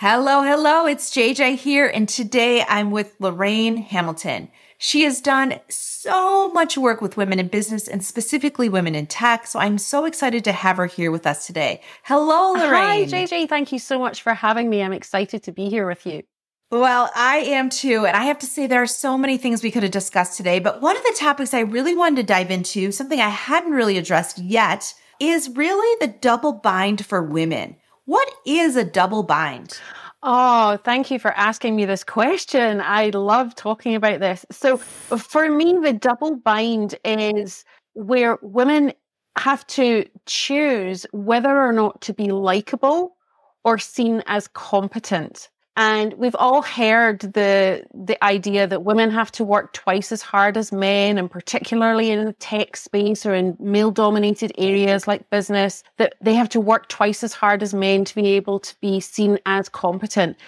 Hello, hello. It's JJ here. And today I'm with Lorraine Hamilton. She has done so much work with women in business and specifically women in tech. So I'm so excited to have her here with us today. Hello, Lorraine. Hi, JJ. Thank you so much for having me. I'm excited to be here with you. Well, I am too. And I have to say, there are so many things we could have discussed today. But one of the topics I really wanted to dive into, something I hadn't really addressed yet, is really the double bind for women. What is a double bind? Oh, thank you for asking me this question. I love talking about this. So, for me, the double bind is where women have to choose whether or not to be likable or seen as competent. And we've all heard the the idea that women have to work twice as hard as men, and particularly in the tech space or in male dominated areas like business, that they have to work twice as hard as men to be able to be seen as competent.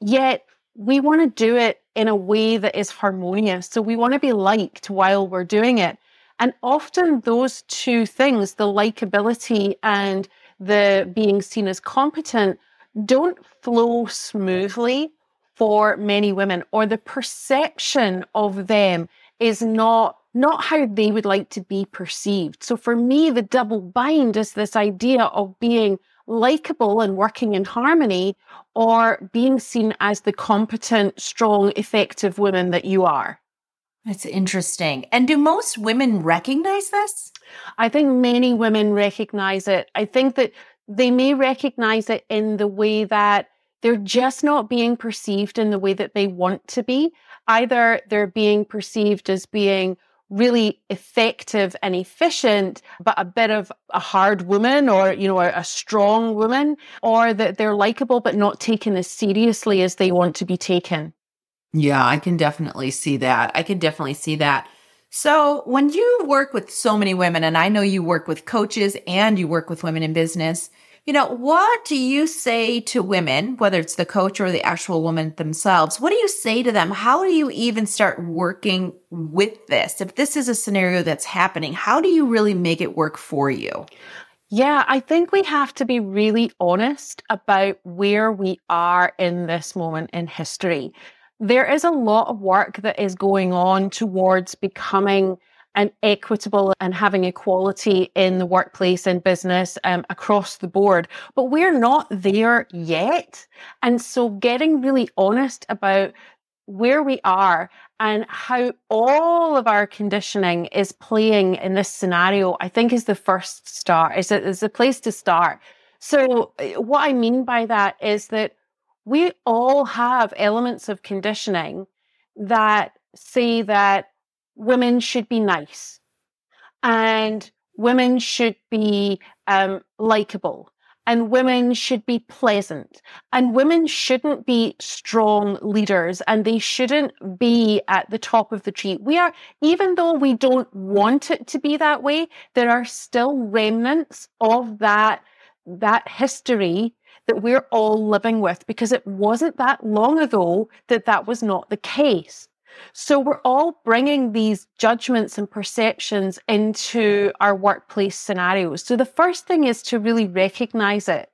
Yet we want to do it in a way that is harmonious. So we want to be liked while we're doing it. And often those two things, the likability and the being seen as competent, don't flow smoothly for many women or the perception of them is not not how they would like to be perceived. So for me the double bind is this idea of being likable and working in harmony or being seen as the competent, strong, effective woman that you are. That's interesting. And do most women recognize this? I think many women recognize it. I think that they may recognize it in the way that they're just not being perceived in the way that they want to be. Either they're being perceived as being really effective and efficient, but a bit of a hard woman or, you know, a, a strong woman, or that they're likable, but not taken as seriously as they want to be taken. Yeah, I can definitely see that. I can definitely see that. So, when you work with so many women, and I know you work with coaches and you work with women in business, you know, what do you say to women, whether it's the coach or the actual woman themselves? What do you say to them? How do you even start working with this? If this is a scenario that's happening, how do you really make it work for you? Yeah, I think we have to be really honest about where we are in this moment in history there is a lot of work that is going on towards becoming an equitable and having equality in the workplace and business um, across the board. But we're not there yet. And so getting really honest about where we are and how all of our conditioning is playing in this scenario, I think is the first start, is, is a place to start. So uh, what I mean by that is that we all have elements of conditioning that say that women should be nice and women should be um, likable and women should be pleasant and women shouldn't be strong leaders and they shouldn't be at the top of the tree. We are, even though we don't want it to be that way, there are still remnants of that, that history that we're all living with because it wasn't that long ago that that was not the case. So we're all bringing these judgments and perceptions into our workplace scenarios. So the first thing is to really recognize it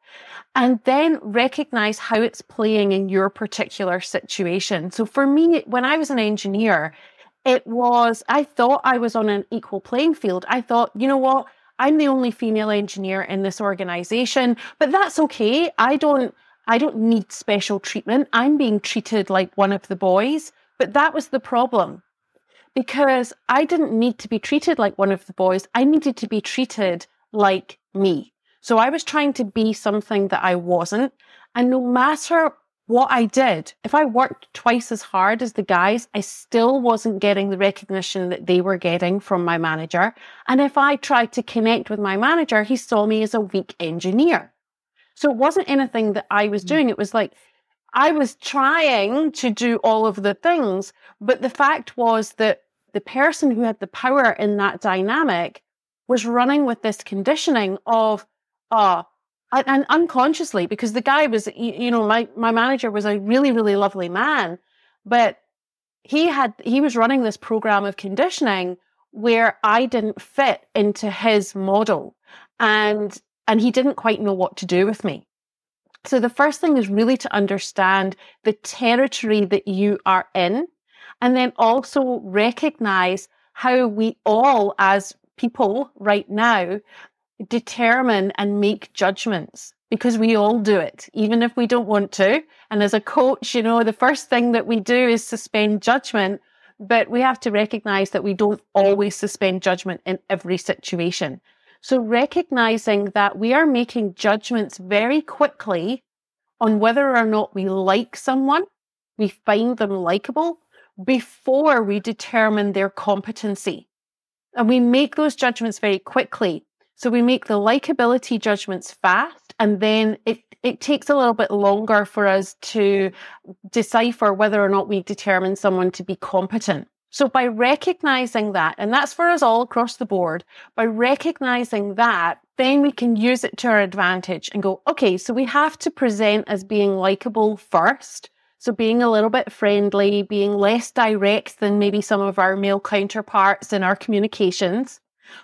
and then recognize how it's playing in your particular situation. So for me, when I was an engineer, it was, I thought I was on an equal playing field. I thought, you know what? I'm the only female engineer in this organization, but that's okay. I don't I don't need special treatment. I'm being treated like one of the boys. But that was the problem. Because I didn't need to be treated like one of the boys. I needed to be treated like me. So I was trying to be something that I wasn't. And no matter what I did, if I worked twice as hard as the guys, I still wasn't getting the recognition that they were getting from my manager. And if I tried to connect with my manager, he saw me as a weak engineer. So it wasn't anything that I was mm. doing. It was like I was trying to do all of the things, but the fact was that the person who had the power in that dynamic was running with this conditioning of, ah, oh, and unconsciously because the guy was you know my my manager was a really really lovely man but he had he was running this program of conditioning where I didn't fit into his model and and he didn't quite know what to do with me. So the first thing is really to understand the territory that you are in and then also recognize how we all as people right now determine and make judgments because we all do it, even if we don't want to. And as a coach, you know, the first thing that we do is suspend judgment, but we have to recognize that we don't always suspend judgment in every situation. So recognizing that we are making judgments very quickly on whether or not we like someone, we find them likable before we determine their competency. And we make those judgments very quickly. So we make the likability judgments fast, and then it, it takes a little bit longer for us to decipher whether or not we determine someone to be competent. So by recognizing that, and that's for us all across the board, by recognizing that, then we can use it to our advantage and go, okay, so we have to present as being likable first. So being a little bit friendly, being less direct than maybe some of our male counterparts in our communications.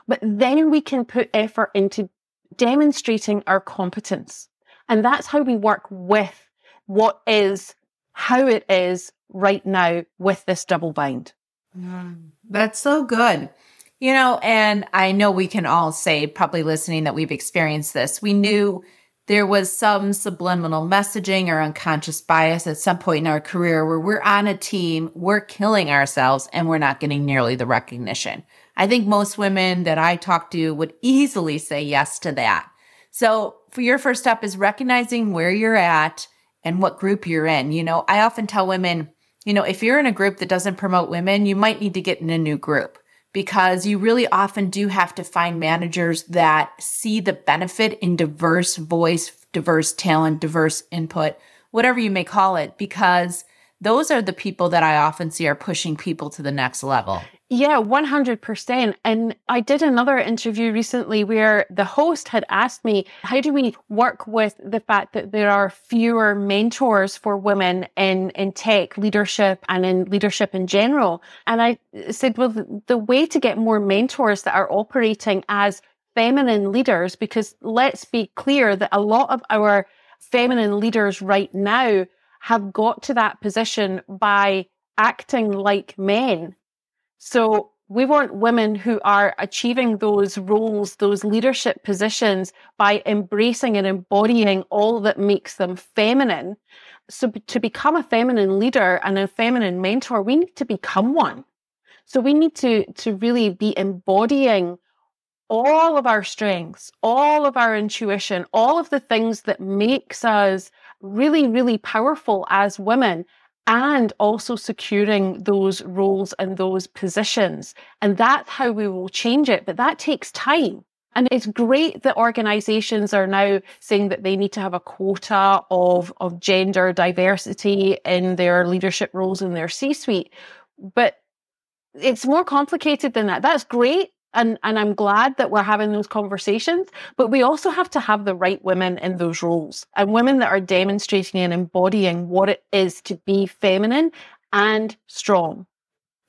But then we can put effort into demonstrating our competence. And that's how we work with what is, how it is right now with this double bind. Mm, that's so good. You know, and I know we can all say, probably listening, that we've experienced this. We knew there was some subliminal messaging or unconscious bias at some point in our career where we're on a team, we're killing ourselves, and we're not getting nearly the recognition. I think most women that I talk to would easily say yes to that. So for your first step is recognizing where you're at and what group you're in. You know, I often tell women, you know, if you're in a group that doesn't promote women, you might need to get in a new group because you really often do have to find managers that see the benefit in diverse voice, diverse talent, diverse input, whatever you may call it, because those are the people that I often see are pushing people to the next level. Yeah, 100%. And I did another interview recently where the host had asked me, how do we work with the fact that there are fewer mentors for women in, in tech leadership and in leadership in general? And I said, well, the, the way to get more mentors that are operating as feminine leaders, because let's be clear that a lot of our feminine leaders right now have got to that position by acting like men so we want women who are achieving those roles, those leadership positions by embracing and embodying all that makes them feminine. So to become a feminine leader and a feminine mentor, we need to become one. So we need to, to really be embodying all of our strengths, all of our intuition, all of the things that makes us really, really powerful as women and also securing those roles and those positions. And that's how we will change it. But that takes time. And it's great that organizations are now saying that they need to have a quota of, of gender diversity in their leadership roles in their C suite. But it's more complicated than that. That's great. And, and I'm glad that we're having those conversations, but we also have to have the right women in those roles and women that are demonstrating and embodying what it is to be feminine and strong.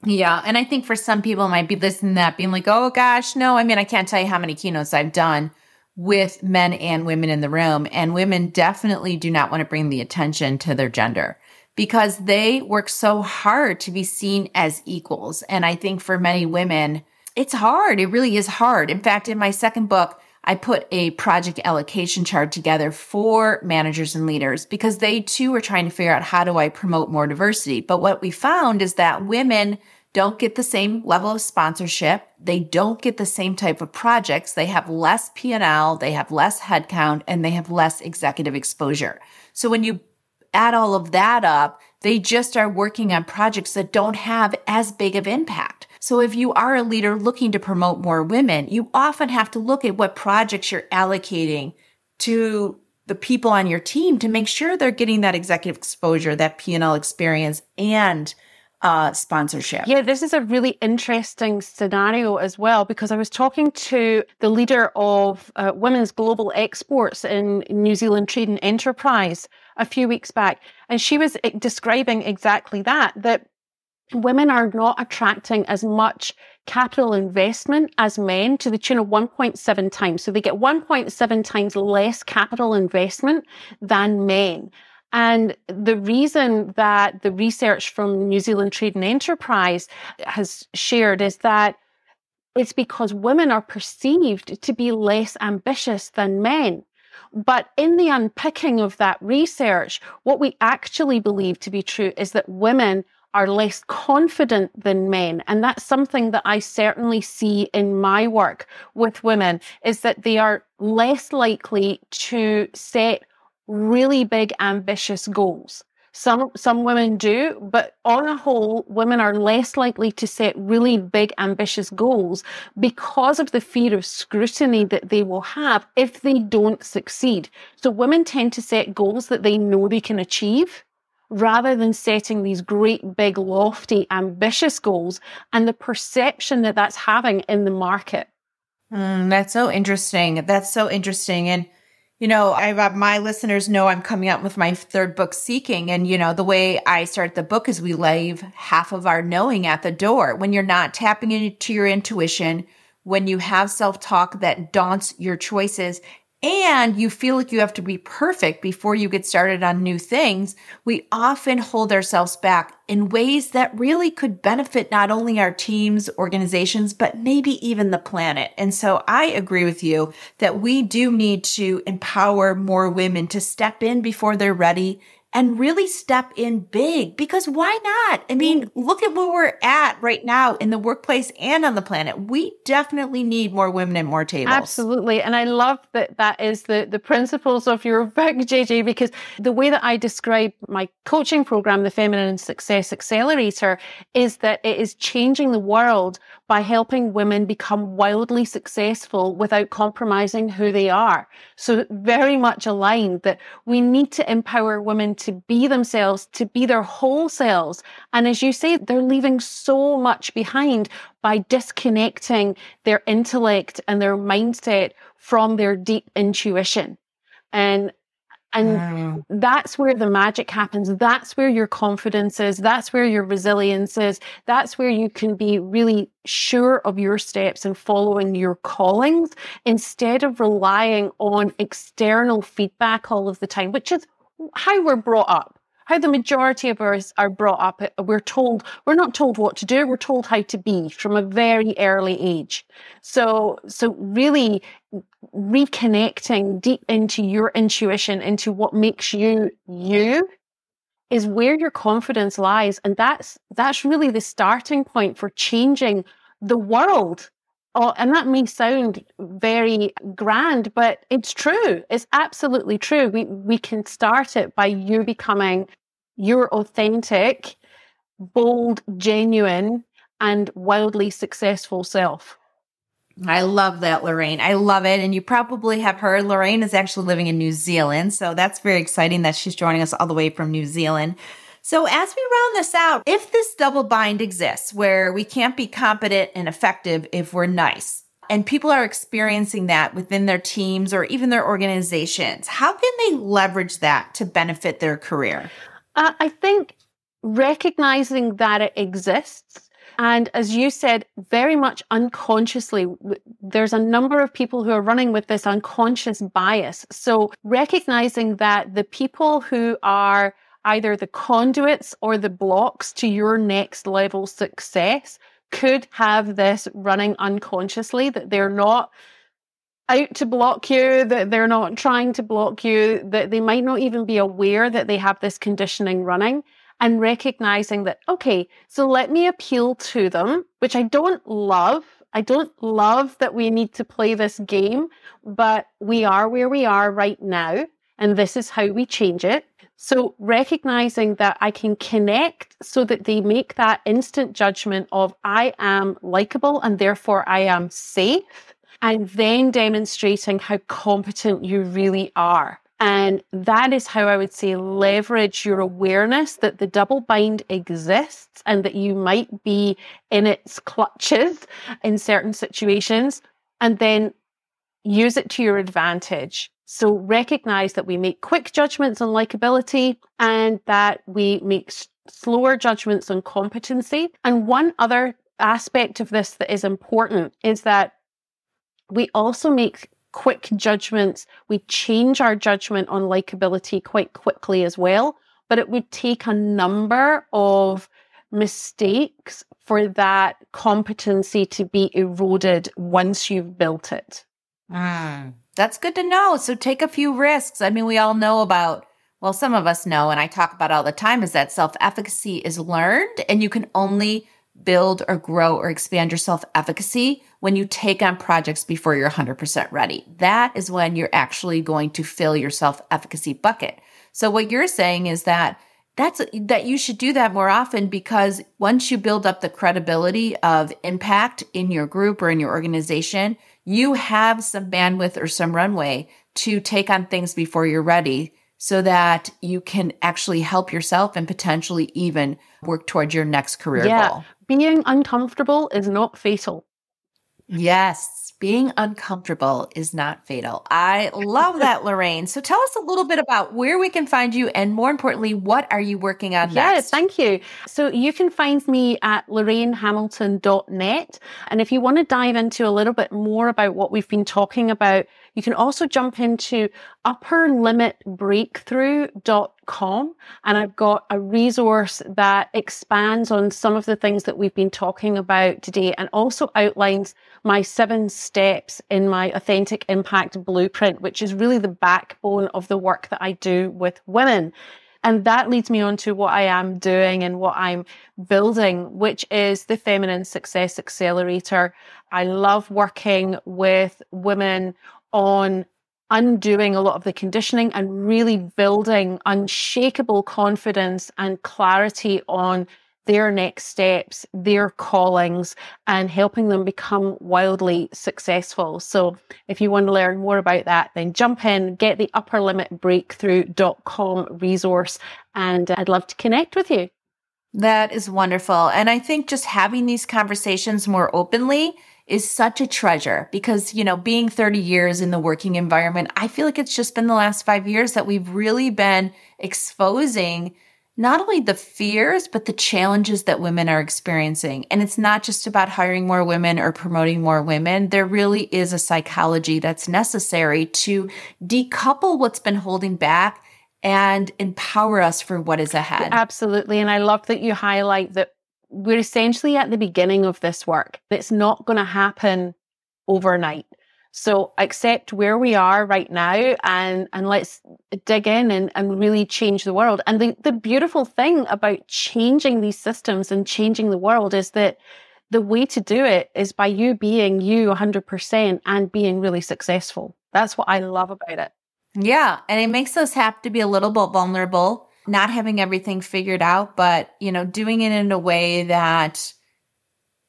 Yeah. And I think for some people might be listening to that being like, oh gosh, no. I mean, I can't tell you how many keynotes I've done with men and women in the room. And women definitely do not want to bring the attention to their gender because they work so hard to be seen as equals. And I think for many women, it's hard. It really is hard. In fact, in my second book, I put a project allocation chart together for managers and leaders because they too were trying to figure out how do I promote more diversity. But what we found is that women don't get the same level of sponsorship. They don't get the same type of projects. They have less P&L, they have less headcount, and they have less executive exposure. So when you add all of that up, they just are working on projects that don't have as big of impact. So if you are a leader looking to promote more women, you often have to look at what projects you're allocating to the people on your team to make sure they're getting that executive exposure, that P&L experience and uh, sponsorship. Yeah, this is a really interesting scenario as well because I was talking to the leader of uh, women's global exports in New Zealand Trade and Enterprise a few weeks back, and she was describing exactly that that women are not attracting as much capital investment as men to the tune of 1.7 times. So they get 1.7 times less capital investment than men. And the reason that the research from New Zealand Trade and Enterprise has shared is that it's because women are perceived to be less ambitious than men. But in the unpicking of that research, what we actually believe to be true is that women are less confident than men. And that's something that I certainly see in my work with women is that they are less likely to set really big ambitious goals. Some, some women do, but on a whole, women are less likely to set really big, ambitious goals because of the fear of scrutiny that they will have if they don't succeed. So women tend to set goals that they know they can achieve rather than setting these great, big, lofty, ambitious goals and the perception that that's having in the market. Mm, that's so interesting. That's so interesting. And you know, I have my listeners know I'm coming up with my third book, Seeking. And, you know, the way I start the book is we leave half of our knowing at the door. When you're not tapping into your intuition, when you have self talk that daunts your choices, and you feel like you have to be perfect before you get started on new things, we often hold ourselves back in ways that really could benefit not only our teams, organizations, but maybe even the planet. And so I agree with you that we do need to empower more women to step in before they're ready and really step in big because why not? I mean, mm. look at where we're at right now in the workplace and on the planet. We definitely need more women at more tables. Absolutely. And I love that that is the, the principles of your book, JJ, because the way that I describe my coaching program, the Feminine Success Accelerator, is that it is changing the world by helping women become wildly successful without compromising who they are. So very much aligned that we need to empower women to be themselves, to be their whole selves. And as you say, they're leaving so much behind by disconnecting their intellect and their mindset from their deep intuition. And and mm. that's where the magic happens. That's where your confidence is. That's where your resilience is. That's where you can be really sure of your steps and following your callings instead of relying on external feedback all of the time, which is how we're brought up how the majority of us are brought up. Uh, we're told, we're not told what to do, we're told how to be from a very early age. So, so really reconnecting deep into your intuition, into what makes you you is where your confidence lies. And that's, that's really the starting point for changing the world. Oh, and that may sound very grand, but it's true. It's absolutely true. We, we can start it by you becoming your authentic, bold, genuine, and wildly successful self. I love that, Lorraine. I love it. And you probably have heard Lorraine is actually living in New Zealand. So that's very exciting that she's joining us all the way from New Zealand. So as we round this out, if this double bind exists where we can't be competent and effective if we're nice, and people are experiencing that within their teams or even their organizations, how can they leverage that to benefit their career? Uh, I think recognizing that it exists and as you said, very much unconsciously, there's a number of people who are running with this unconscious bias. So recognizing that the people who are either the conduits or the blocks to your next level success could have this running unconsciously, that they're not out to block you, that they're not trying to block you, that they might not even be aware that they have this conditioning running and recognizing that, okay, so let me appeal to them, which I don't love. I don't love that we need to play this game, but we are where we are right now. And this is how we change it. So recognizing that I can connect so that they make that instant judgment of I am likable and therefore I am safe. And then demonstrating how competent you really are. And that is how I would say leverage your awareness that the double bind exists and that you might be in its clutches in certain situations and then use it to your advantage. So recognize that we make quick judgments on likability and that we make slower judgments on competency. And one other aspect of this that is important is that we also make quick judgments. We change our judgment on likability quite quickly as well. But it would take a number of mistakes for that competency to be eroded once you've built it. Mm, that's good to know. So take a few risks. I mean, we all know about, well, some of us know, and I talk about all the time, is that self efficacy is learned and you can only build or grow or expand your self efficacy when you take on projects before you're 100% ready. That is when you're actually going to fill your self efficacy bucket. So what you're saying is that that's that you should do that more often because once you build up the credibility of impact in your group or in your organization, you have some bandwidth or some runway to take on things before you're ready so that you can actually help yourself and potentially even work towards your next career yeah. goal. Being uncomfortable is not fatal. Yes being uncomfortable is not fatal. I love that, Lorraine. So tell us a little bit about where we can find you and more importantly, what are you working on yeah, next? thank you. So you can find me at lorrainehamilton.net. And if you want to dive into a little bit more about what we've been talking about, you can also jump into upperlimitbreakthrough.com and I've got a resource that expands on some of the things that we've been talking about today and also outlines my seven steps in my authentic impact blueprint, which is really the backbone of the work that I do with women. And that leads me on to what I am doing and what I'm building, which is the Feminine Success Accelerator. I love working with women on undoing a lot of the conditioning and really building unshakable confidence and clarity on their next steps, their callings, and helping them become wildly successful. So if you want to learn more about that, then jump in, get the upperlimitbreakthrough.com resource, and uh, I'd love to connect with you. That is wonderful. And I think just having these conversations more openly is such a treasure because, you know, being 30 years in the working environment, I feel like it's just been the last five years that we've really been exposing not only the fears, but the challenges that women are experiencing. And it's not just about hiring more women or promoting more women. There really is a psychology that's necessary to decouple what's been holding back and empower us for what is ahead. Absolutely. And I love that you highlight that we're essentially at the beginning of this work. It's not going to happen overnight. So accept where we are right now and, and let's dig in and, and really change the world. And the, the beautiful thing about changing these systems and changing the world is that the way to do it is by you being you 100% and being really successful. That's what I love about it. Yeah. And it makes us have to be a little bit vulnerable not having everything figured out, but, you know, doing it in a way that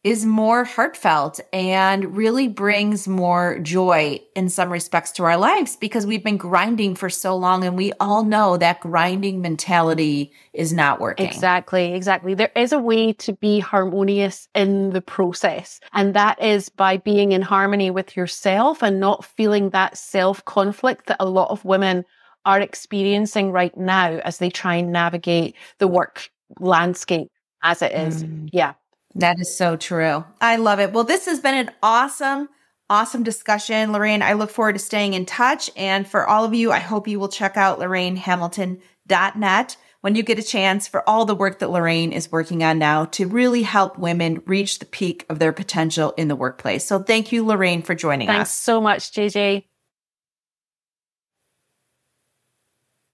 is more heartfelt and really brings more joy in some respects to our lives because we've been grinding for so long and we all know that grinding mentality is not working. Exactly, exactly. There is a way to be harmonious in the process, and that is by being in harmony with yourself and not feeling that self conflict that a lot of women are experiencing right now as they try and navigate the work landscape as it is. Mm. Yeah. That is so true. I love it. Well, this has been an awesome, awesome discussion, Lorraine. I look forward to staying in touch. And for all of you, I hope you will check out lorrainehamilton.net when you get a chance for all the work that Lorraine is working on now to really help women reach the peak of their potential in the workplace. So thank you, Lorraine, for joining Thanks us. Thanks so much, JJ.